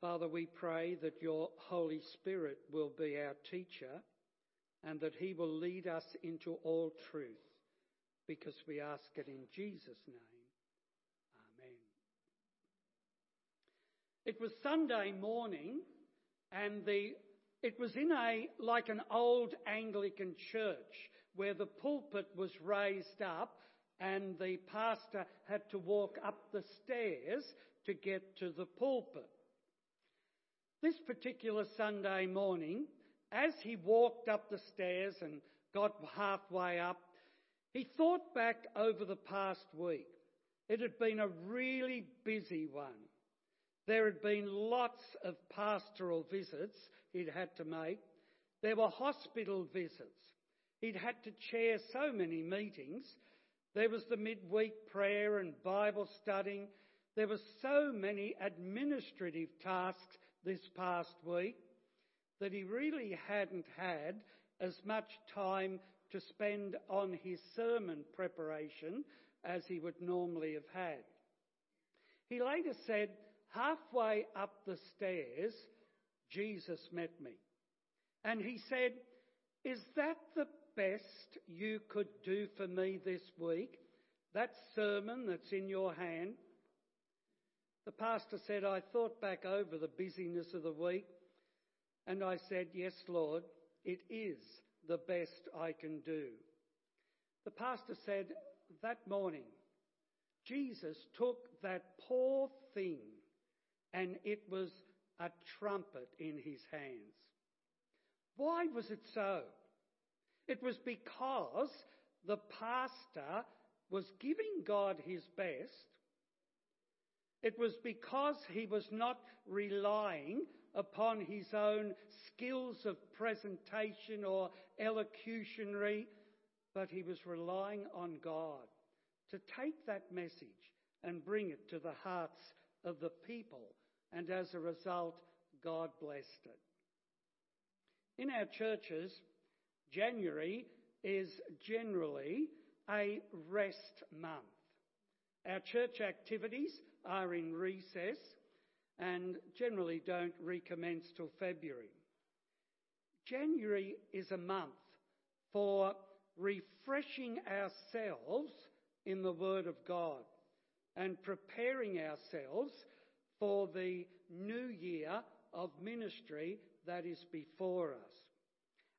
Father, we pray that your Holy Spirit will be our teacher and that he will lead us into all truth because we ask it in Jesus' name. Amen. It was Sunday morning and the it was in a like an old Anglican church where the pulpit was raised up and the pastor had to walk up the stairs to get to the pulpit. This particular Sunday morning, as he walked up the stairs and got halfway up, he thought back over the past week. It had been a really busy one. There had been lots of pastoral visits he'd had to make. There were hospital visits. He'd had to chair so many meetings. There was the midweek prayer and Bible studying. There were so many administrative tasks this past week that he really hadn't had as much time to spend on his sermon preparation as he would normally have had. He later said, halfway up the stairs, Jesus met me. And he said, Is that the best you could do for me this week? That sermon that's in your hand? The pastor said, I thought back over the busyness of the week and I said, Yes, Lord, it is the best I can do. The pastor said, That morning, Jesus took that poor thing and it was a trumpet in his hands. Why was it so? It was because the pastor was giving God his best it was because he was not relying upon his own skills of presentation or elocutionary, but he was relying on God to take that message and bring it to the hearts of the people. And as a result, God blessed it. In our churches, January is generally a rest month. Our church activities are in recess and generally don't recommence till February. January is a month for refreshing ourselves in the Word of God and preparing ourselves for the new year of ministry that is before us.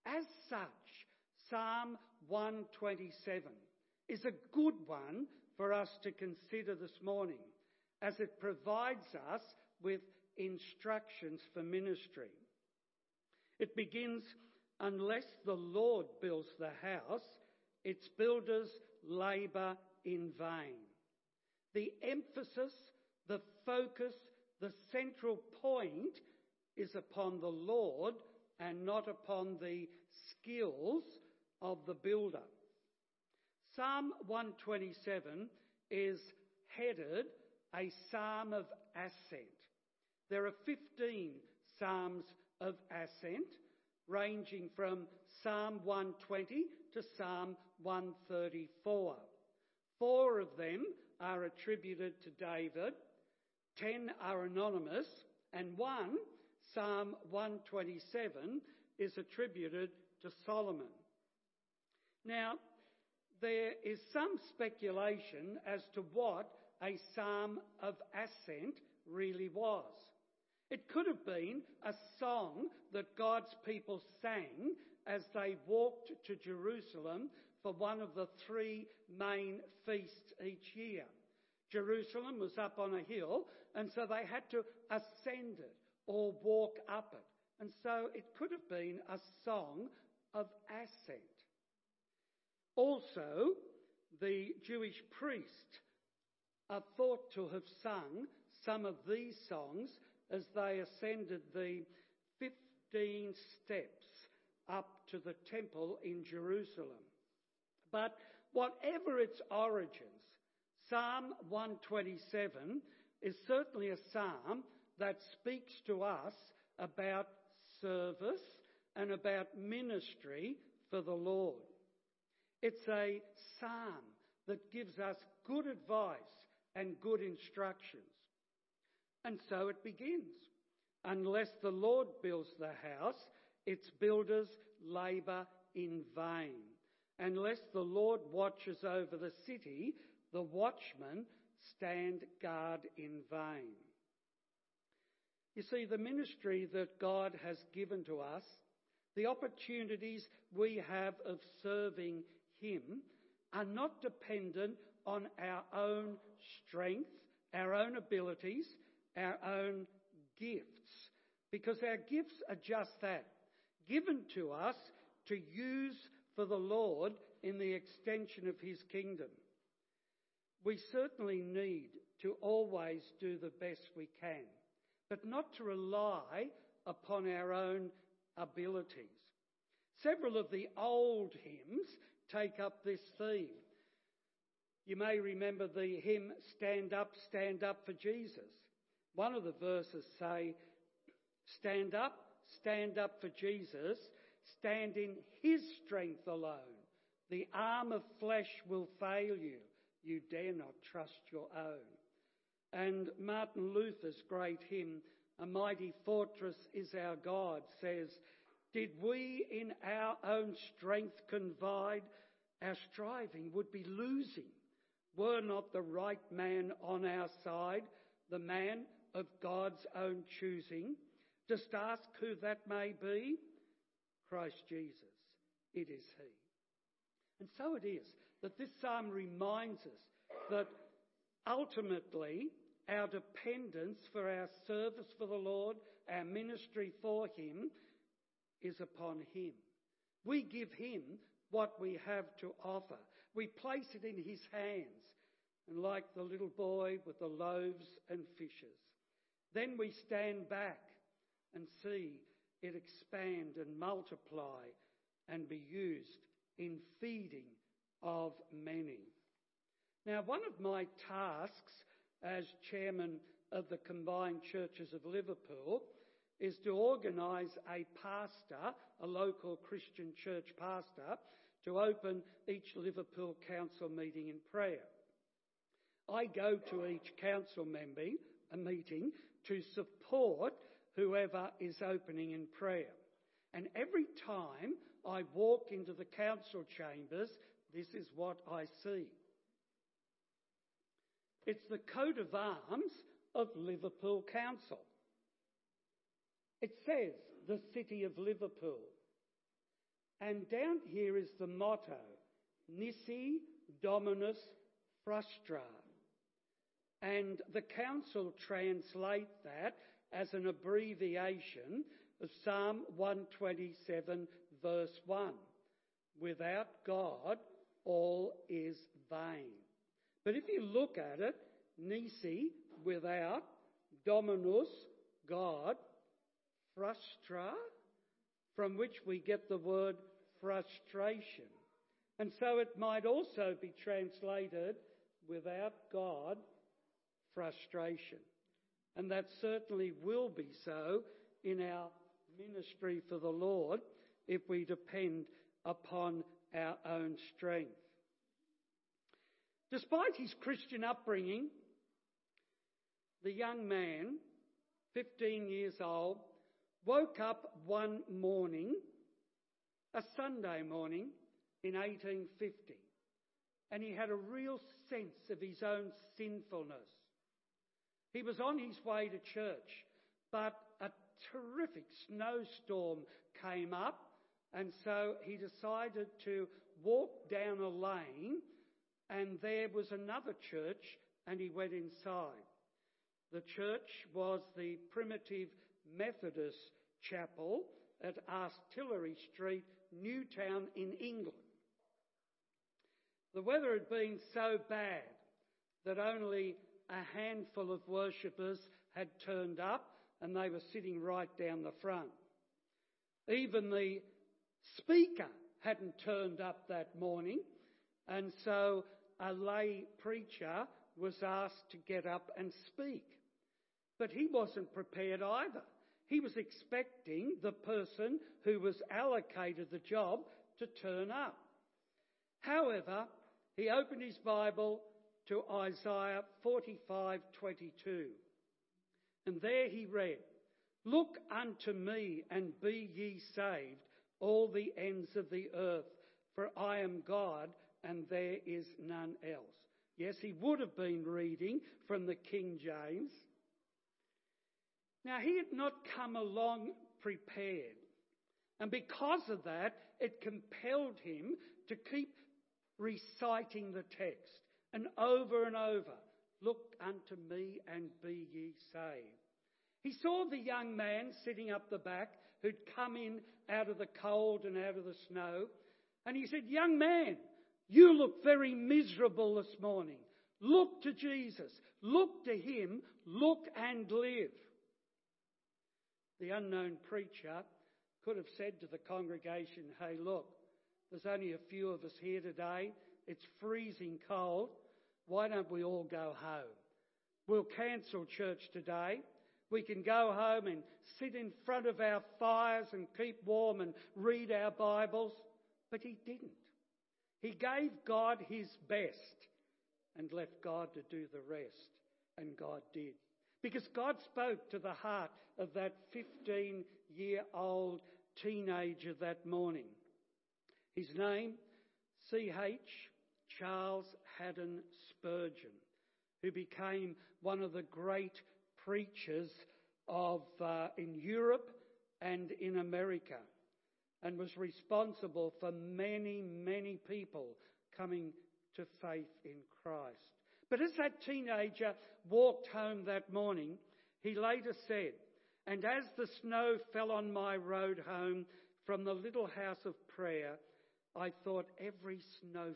As such, Psalm 127 is a good one for us to consider this morning as it provides us with instructions for ministry. It begins, unless the Lord builds the house, its builders labour in vain. The emphasis, the focus, the central point is upon the Lord and not upon the skills of the builder. Psalm 127 is headed a psalm of ascent. There are 15 psalms of ascent, ranging from Psalm 120 to Psalm 134. Four of them are attributed to David, ten are anonymous, and one, Psalm 127, is attributed to Solomon. Now, there is some speculation as to what a psalm of ascent really was. It could have been a song that God's people sang as they walked to Jerusalem for one of the three main feasts each year. Jerusalem was up on a hill, and so they had to ascend it or walk up it. And so it could have been a song of ascent. Also, the Jewish priest are thought to have sung some of these songs as they ascended the 15 steps up to the temple in Jerusalem. But whatever its origins, Psalm 127 is certainly a psalm that speaks to us about service and about ministry for the Lord. It's a psalm that gives us good advice and good instructions. And so it begins. Unless the Lord builds the house, its builders labour in vain. Unless the Lord watches over the city, the watchmen stand guard in vain. You see, the ministry that God has given to us, the opportunities we have of serving Him, are not dependent on our own strength, our own abilities, our own gifts, because our gifts are just that given to us to use for the Lord in the extension of His kingdom. We certainly need to always do the best we can, but not to rely upon our own abilities. Several of the old hymns take up this theme. You may remember the hymn, Stand Up, Stand Up for Jesus. One of the verses say, Stand up, stand up for Jesus, stand in his strength alone. The arm of flesh will fail you. You dare not trust your own. And Martin Luther's great hymn, A Mighty Fortress is Our God, says, Did we in our own strength confide, our striving would be losing were not the right man on our side, the man of God's own choosing. Just ask who that may be. Christ Jesus. It is He. And so it is that this psalm reminds us that ultimately our dependence for our service for the Lord, our ministry for Him, is upon Him. We give Him what we have to offer. We place it in His hands. And like the little boy with the loaves and fishes, then we stand back and see it expand and multiply and be used in feeding of many. Now, one of my tasks as chairman of the Combined Churches of Liverpool is to organise a pastor, a local Christian church pastor, to open each Liverpool council meeting in prayer. I go to each council member, a meeting, to support whoever is opening in prayer. And every time I walk into the council chambers, this is what I see. It's the coat of arms of Liverpool Council. It says the city of Liverpool. And down here is the motto, Nisi Dominus Frustra. And the council translate that as an abbreviation of Psalm 127 verse 1. Without God, all is vain. But if you look at it, Nisi, without, Dominus, God, frustra, from which we get the word frustration. And so it might also be translated without God, frustration. And that certainly will be so in our ministry for the Lord if we depend upon our own strength. Despite his Christian upbringing, the young man, 15 years old, woke up one morning, a Sunday morning in 1850, and he had a real sense of his own sinfulness. He was on his way to church, but a terrific snowstorm came up, and so he decided to walk down a lane, and there was another church, and he went inside. The church was the primitive Methodist chapel at Artillery Street, Newtown in England. The weather had been so bad that only a handful of worshippers had turned up and they were sitting right down the front. Even the speaker hadn't turned up that morning and so a lay preacher was asked to get up and speak. But he wasn't prepared either. He was expecting the person who was allocated the job to turn up. However, he opened his Bible to Isaiah 45:22. And there he read, Look unto me and be ye saved, all the ends of the earth, for I am God and there is none else. Yes, he would have been reading from the King James. Now, he had not come along prepared. And because of that, it compelled him to keep reciting the text and over and over. Look unto me and be ye saved. He saw the young man sitting up the back who'd come in out of the cold and out of the snow. And he said, Young man, you look very miserable this morning. Look to Jesus. Look to him. Look and live. The unknown preacher could have said to the congregation, Hey, look, there's only a few of us here today. It's freezing cold. Why don't we all go home? We'll cancel church today. We can go home and sit in front of our fires and keep warm and read our Bibles. But he didn't. He gave God his best and left God to do the rest. And God did. Because God spoke to the heart of that 15 year old teenager that morning. His name, C.H. Charles Haddon Spurgeon, who became one of the great preachers of, uh, in Europe and in America and was responsible for many, many people coming to faith in Christ. But as that teenager walked home that morning, he later said, And as the snow fell on my road home from the little house of prayer, I thought every snowflake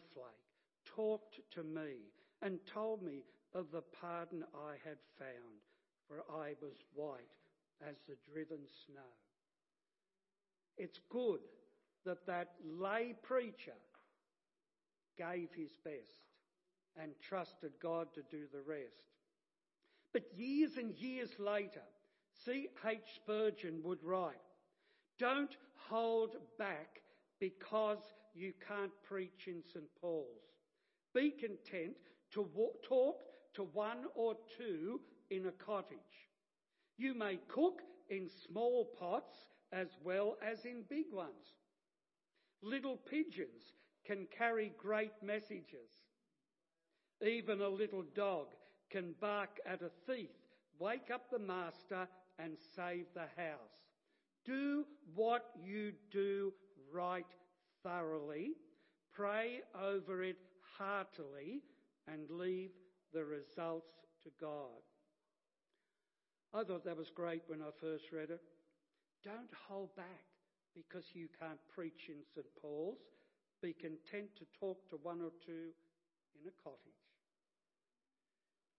talked to me and told me of the pardon I had found, for I was white as the driven snow. It's good that that lay preacher gave his best and trusted God to do the rest. But years and years later, C.H. Spurgeon would write, Don't hold back because you can't preach in St. Paul's. Be content to talk to one or two in a cottage. You may cook in small pots as well as in big ones. Little pigeons can carry great messages. Even a little dog can bark at a thief, wake up the master, and save the house. Do what you do right thoroughly, pray over it heartily, and leave the results to God. I thought that was great when I first read it. Don't hold back because you can't preach in St. Paul's. Be content to talk to one or two in a cottage.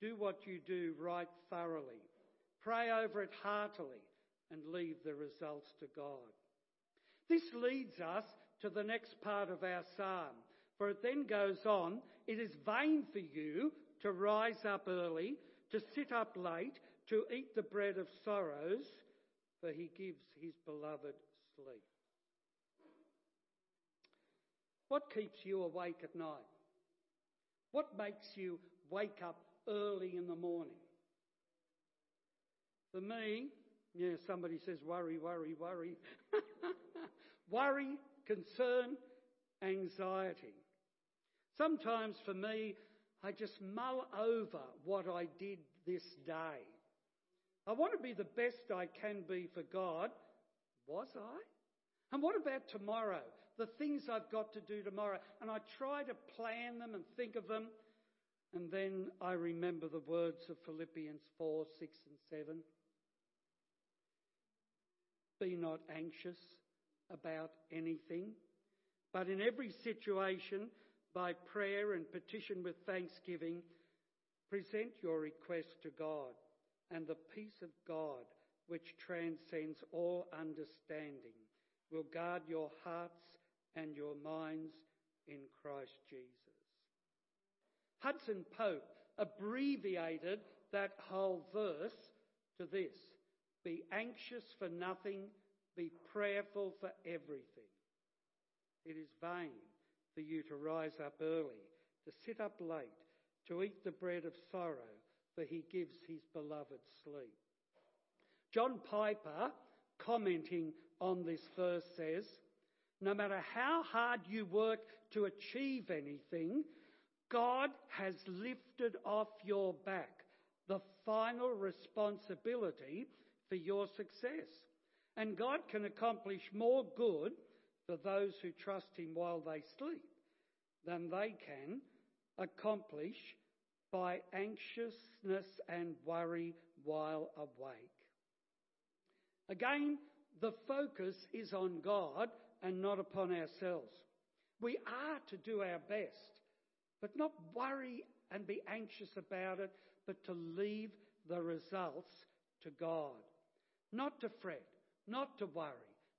Do what you do right thoroughly. Pray over it heartily and leave the results to God. This leads us to the next part of our psalm, for it then goes on, it is vain for you to rise up early, to sit up late, to eat the bread of sorrows, for he gives his beloved sleep. What keeps you awake at night? What makes you wake up early in the morning? For me, yeah, somebody says worry, worry, worry. worry, concern, anxiety. Sometimes for me, I just mull over what I did this day. I want to be the best I can be for God. Was I? And what about tomorrow? The things I've got to do tomorrow. And I try to plan them and think of them. And then I remember the words of Philippians 4, 6, and 7. Be not anxious about anything, but in every situation, by prayer and petition with thanksgiving, present your request to God and the peace of God, which transcends all understanding, will guard your hearts and your minds in Christ Jesus. Hudson Pope abbreviated that whole verse to this Be anxious for nothing, be prayerful for everything. It is vain for you to rise up early, to sit up late, to eat the bread of sorrow for he gives his beloved sleep. John Piper, commenting on this verse, says, No matter how hard you work to achieve anything, God has lifted off your back the final responsibility for your success. And God can accomplish more good for those who trust Him while they sleep than they can accomplish by anxiousness and worry while awake. Again, the focus is on God and not upon ourselves. We are to do our best, but not worry and be anxious about it, but to leave the results to God. Not to fret, not to worry,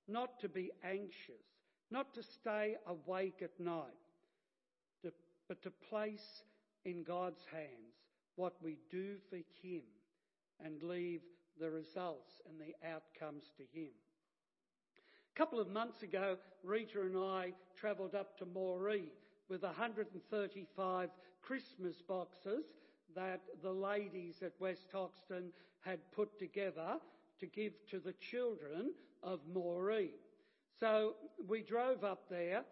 not to be anxious, not to stay awake at night, but to place in God's hands what we do for Him and leave the results and the outcomes to Him. A couple of months ago, Rita and I travelled up to Moree with 135 Christmas boxes that the ladies at West Hoxton had put together to give to the children of Moree. So we drove up there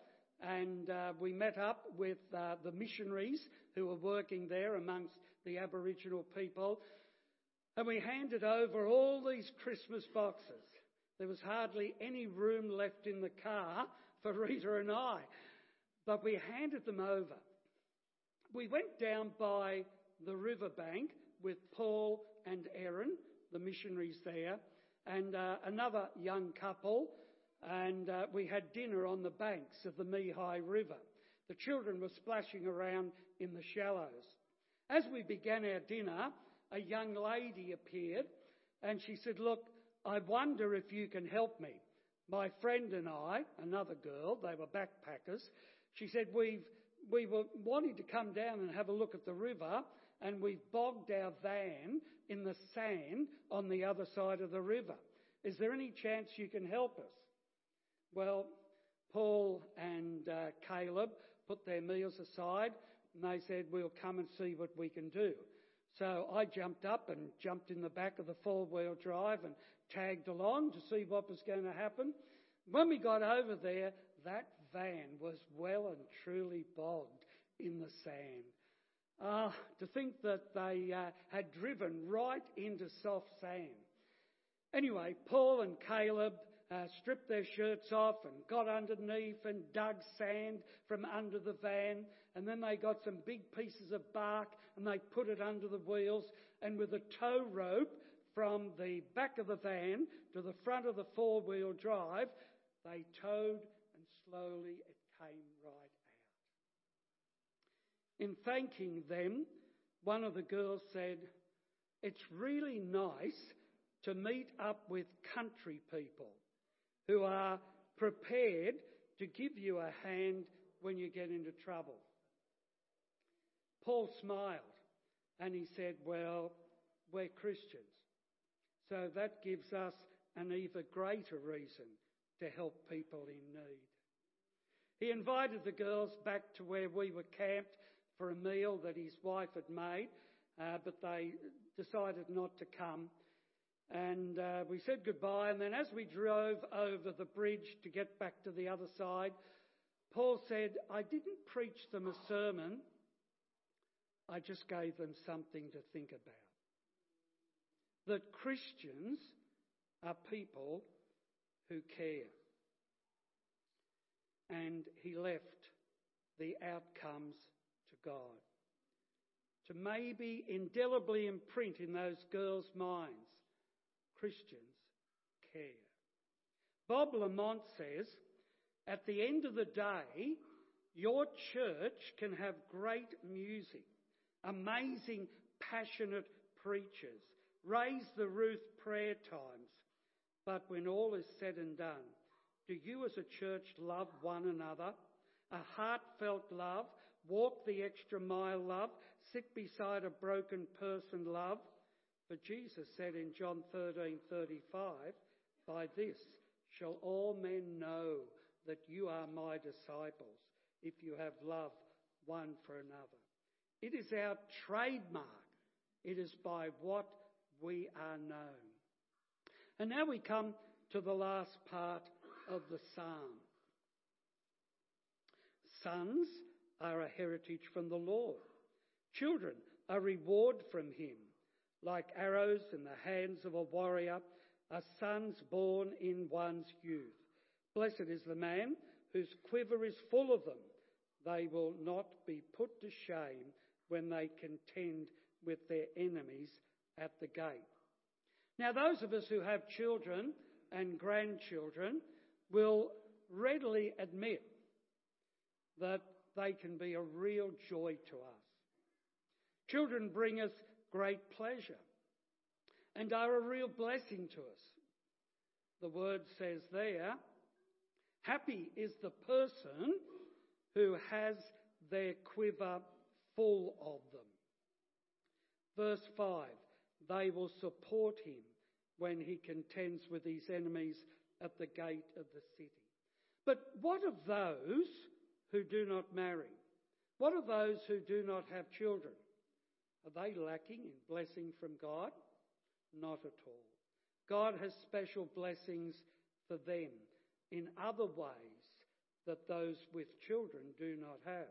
and uh, we met up with uh, the missionaries who were working there amongst the Aboriginal people and we handed over all these Christmas boxes. There was hardly any room left in the car for Rita and I, but we handed them over. We went down by the riverbank with Paul and Aaron, the missionaries there, and uh, another young couple, and uh, we had dinner on the banks of the Mehi River. The children were splashing around in the shallows. As we began our dinner, a young lady appeared and she said, Look, I wonder if you can help me. My friend and I, another girl, they were backpackers, she said, We've, we were wanting to come down and have a look at the river and we've bogged our van in the sand on the other side of the river. Is there any chance you can help us? Well, Paul and uh, Caleb put their meals aside and they said, We'll come and see what we can do. So I jumped up and jumped in the back of the four wheel drive and tagged along to see what was going to happen. When we got over there, that van was well and truly bogged in the sand. Ah, to think that they uh, had driven right into soft sand. Anyway, Paul and Caleb uh, stripped their shirts off and got underneath and dug sand from under the van. And then they got some big pieces of bark and they put it under the wheels. And with a tow rope from the back of the van to the front of the four wheel drive, they towed slowly it came right out. In thanking them, one of the girls said, It's really nice to meet up with country people who are prepared to give you a hand when you get into trouble. Paul smiled and he said, Well, we're Christians. So that gives us an even greater reason to help people in need. He invited the girls back to where we were camped for a meal that his wife had made, uh, but they decided not to come. And uh, we said goodbye. And then as we drove over the bridge to get back to the other side, Paul said, I didn't preach them a sermon. I just gave them something to think about. That Christians are people who care. And he left the outcomes to God. To maybe indelibly imprint in those girls' minds Christians care. Bob Lamont says, at the end of the day, your church can have great music, amazing, passionate preachers, raise the roof prayer times. But when all is said and done, do you as a church love one another? A heartfelt love, walk the extra mile love, sit beside a broken person love, for Jesus said in John 13:35, "By this shall all men know that you are my disciples, if you have love one for another." It is our trademark. It is by what we are known. And now we come to the last part of the psalm. Sons are a heritage from the Lord. Children, a reward from him. Like arrows in the hands of a warrior, are sons born in one's youth. Blessed is the man whose quiver is full of them. They will not be put to shame when they contend with their enemies at the gate. Now, those of us who have children and grandchildren will readily admit that they can be a real joy to us. Children bring us great pleasure and are a real blessing to us. The word says there, happy is the person who has their quiver full of them. Verse 5 They will support him when he contends with his enemies at the gate of the city. But what of those who do not marry? What of those who do not have children? Are they lacking in blessing from God? Not at all. God has special blessings for them in other ways that those with children do not have.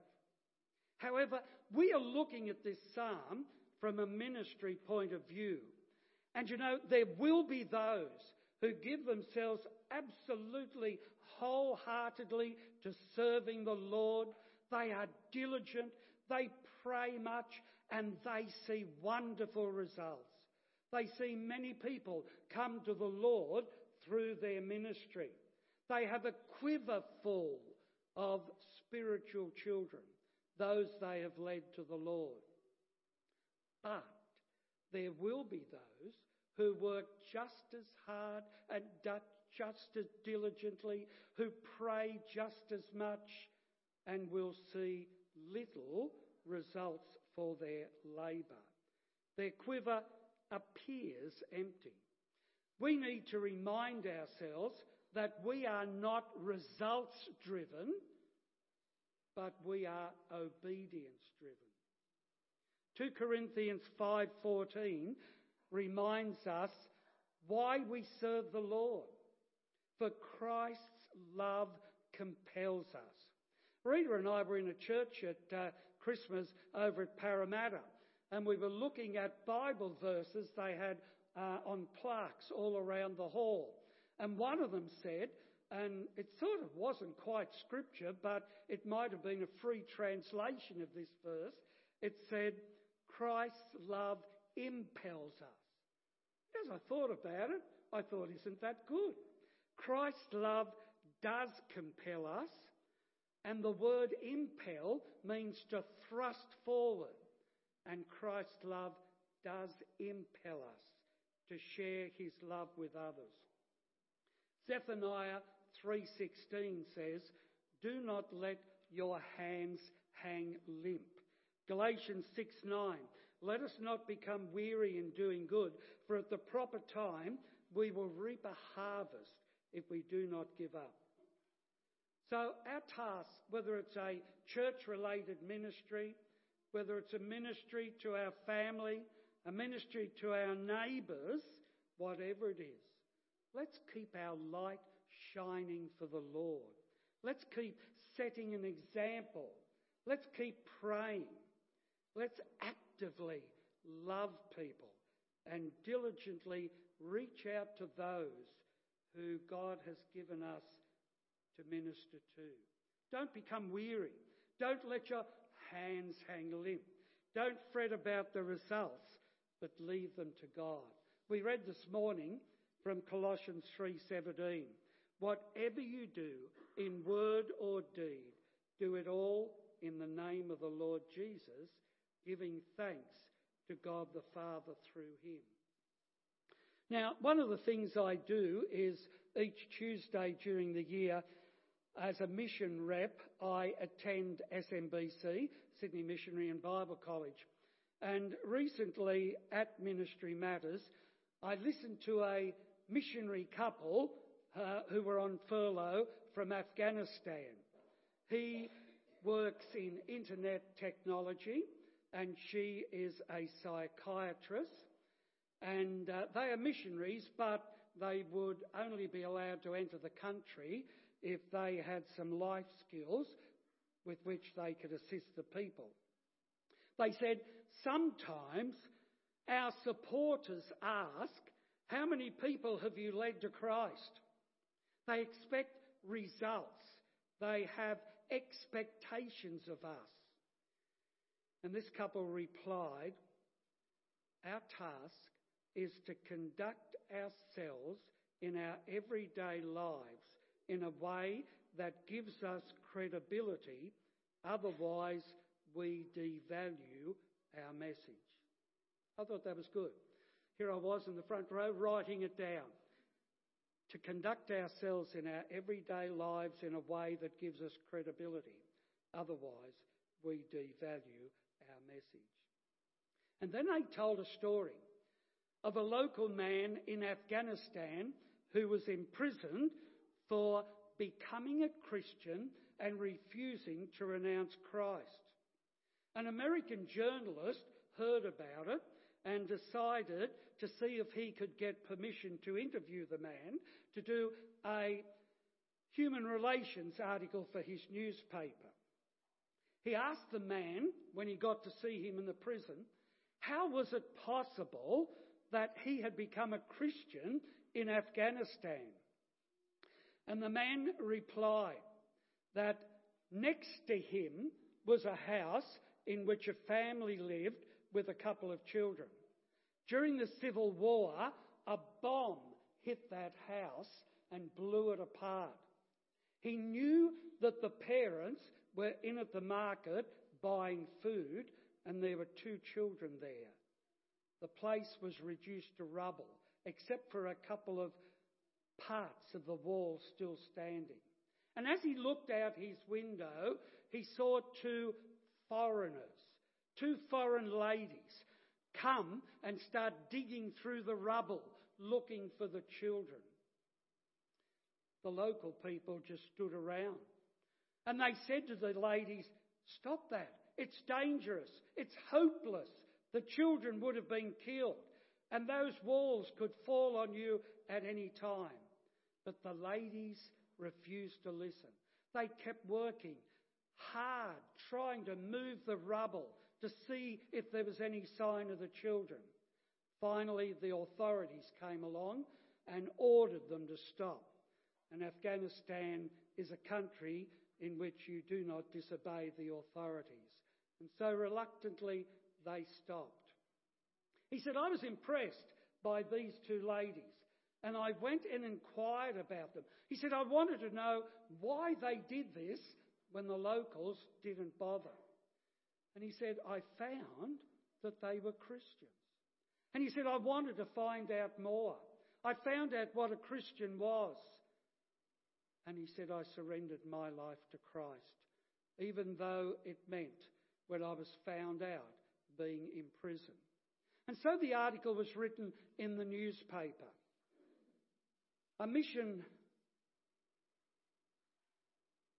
However, we are looking at this psalm from a ministry point of view. And you know, there will be those who give themselves absolutely wholeheartedly to serving the Lord. They are diligent, they pray much, and they see wonderful results. They see many people come to the Lord through their ministry. They have a quiver full of spiritual children, those they have led to the Lord. But there will be those who work just as hard and just as diligently, who pray just as much, and will see little results for their labour. Their quiver appears empty. We need to remind ourselves that we are not results driven, but we are obedience driven. 2 Corinthians 5:14 reminds us why we serve the Lord. For Christ's love compels us. Rita and I were in a church at uh, Christmas over at Parramatta, and we were looking at Bible verses they had uh, on plaques all around the hall. And one of them said, and it sort of wasn't quite scripture, but it might have been a free translation of this verse. It said, Christ's love impels us. As I thought about it, I thought, isn't that good? Christ's love does compel us, and the word impel means to thrust forward. And Christ's love does impel us to share his love with others. Zephaniah 3:16 says, "Do not let your hands hang limp." Galatians 6:9, "Let us not become weary in doing good, for at the proper time we will reap a harvest if we do not give up." So our task, whether it's a church-related ministry, whether it's a ministry to our family, a ministry to our neighbours, whatever it is, let's keep our light shining for the Lord. Let's keep setting an example. Let's keep praying. Let's actively love people and diligently reach out to those who God has given us to minister to. Don't become weary. Don't let your hands hang limp. Don't fret about the results, but leave them to God. We read this morning from Colossians 3:17, whatever you do in word or deed, do it all in the name of the Lord Jesus, giving thanks to God the Father through him. Now, one of the things I do is each Tuesday during the year as a mission rep, I attend SMBC, Sydney Missionary and Bible College. And recently at Ministry Matters, I listened to a missionary couple uh, who were on furlough from Afghanistan. He works in internet technology and she is a psychiatrist. And uh, they are missionaries, but they would only be allowed to enter the country if they had some life skills with which they could assist the people. They said, sometimes our supporters ask, how many people have you led to Christ? They expect results. They have expectations of us. And this couple replied, Our task is to conduct ourselves in our everyday lives in a way that gives us credibility, otherwise, we devalue our message. I thought that was good. Here I was in the front row writing it down. To conduct ourselves in our everyday lives in a way that gives us credibility, otherwise, we devalue our message. And then they told a story of a local man in Afghanistan who was imprisoned for becoming a Christian and refusing to renounce Christ. An American journalist heard about it and decided to see if he could get permission to interview the man to do a human relations article for his newspaper. He asked the man, when he got to see him in the prison, how was it possible that he had become a Christian in Afghanistan? And the man replied that next to him was a house in which a family lived with a couple of children. During the Civil War, a bomb hit that house and blew it apart. He knew that the parents were in at the market buying food and there were two children there. The place was reduced to rubble, except for a couple of parts of the wall still standing. And as he looked out his window, he saw two foreigners, two foreign ladies, come and start digging through the rubble looking for the children. The local people just stood around and they said to the ladies, Stop that. It's dangerous. It's hopeless. The children would have been killed and those walls could fall on you at any time. But the ladies refused to listen. They kept working hard, trying to move the rubble to see if there was any sign of the children. Finally, the authorities came along and ordered them to stop. And Afghanistan is a country in which you do not disobey the authorities. And so reluctantly, they stopped. He said, I was impressed by these two ladies. And I went and inquired about them. He said, I wanted to know why they did this when the locals didn't bother. And he said, I found that they were Christians. And he said, I wanted to find out more. I found out what a Christian was. And he said, I surrendered my life to Christ, even though it meant when I was found out being in prison. And so the article was written in the newspaper. A mission,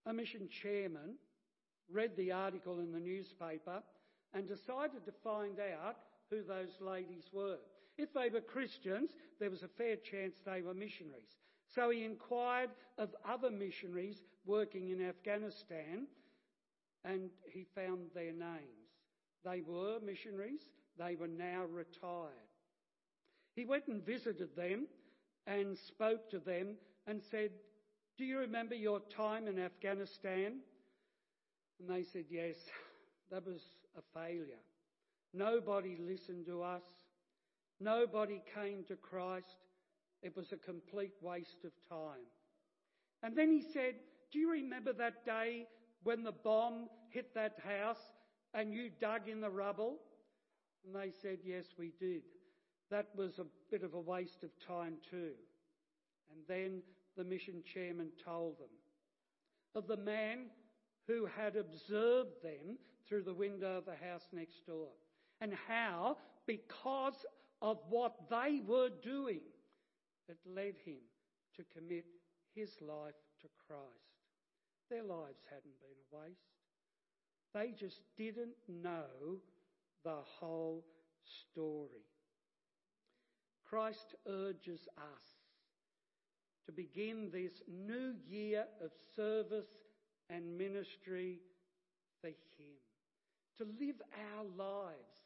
a mission chairman read the article in the newspaper and decided to find out who those ladies were. If they were Christians, there was a fair chance they were missionaries. So he inquired of other missionaries working in Afghanistan and he found their names. They were missionaries, they were now retired. He went and visited them and spoke to them and said, Do you remember your time in Afghanistan? And they said, Yes, that was a failure. Nobody listened to us. Nobody came to Christ. It was a complete waste of time. And then he said, Do you remember that day when the bomb hit that house and you dug in the rubble? And they said, Yes, we did. That was a bit of a waste of time too. And then the mission chairman told them of the man who had observed them through the window of the house next door and how, because of what they were doing, it led him to commit his life to Christ. Their lives hadn't been a waste. They just didn't know the whole story. Christ urges us to begin this new year of service and ministry for Him. To live our lives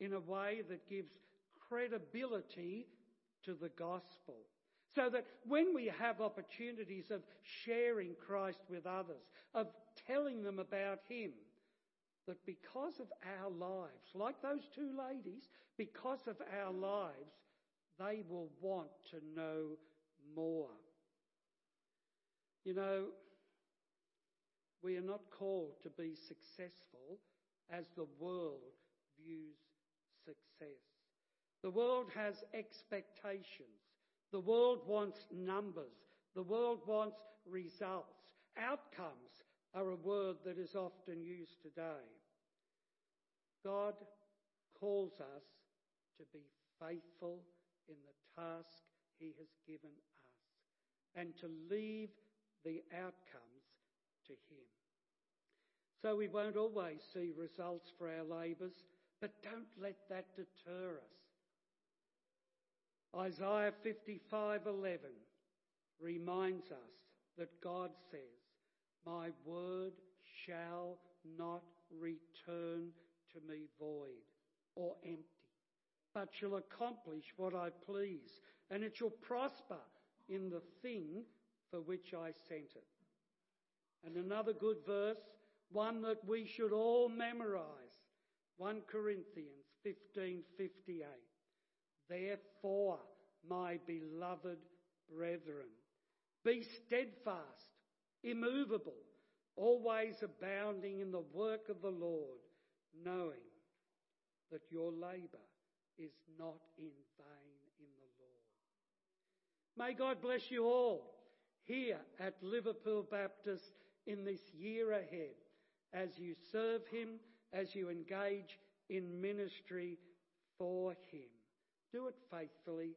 in a way that gives credibility to the gospel. So that when we have opportunities of sharing Christ with others, of telling them about Him, that because of our lives, like those two ladies, because of our lives, they will want to know more. You know, we are not called to be successful as the world views success. The world has expectations. The world wants numbers. The world wants results. Outcomes are a word that is often used today. God calls us to be faithful in the task He has given us and to leave the outcomes to Him. So we won't always see results for our labours, but don't let that deter us. Isaiah 55:11 reminds us that God says, "My word shall not return to me void or empty, but shall accomplish what I please, and it shall prosper in the thing for which I sent it." And another good verse, one that we should all memorize, 1 Corinthians 15:58. Therefore, my beloved brethren, be steadfast, immovable, always abounding in the work of the Lord, knowing that your labour is not in vain in the Lord. May God bless you all here at Liverpool Baptist in this year ahead as you serve Him, as you engage in ministry for Him. Do it faithfully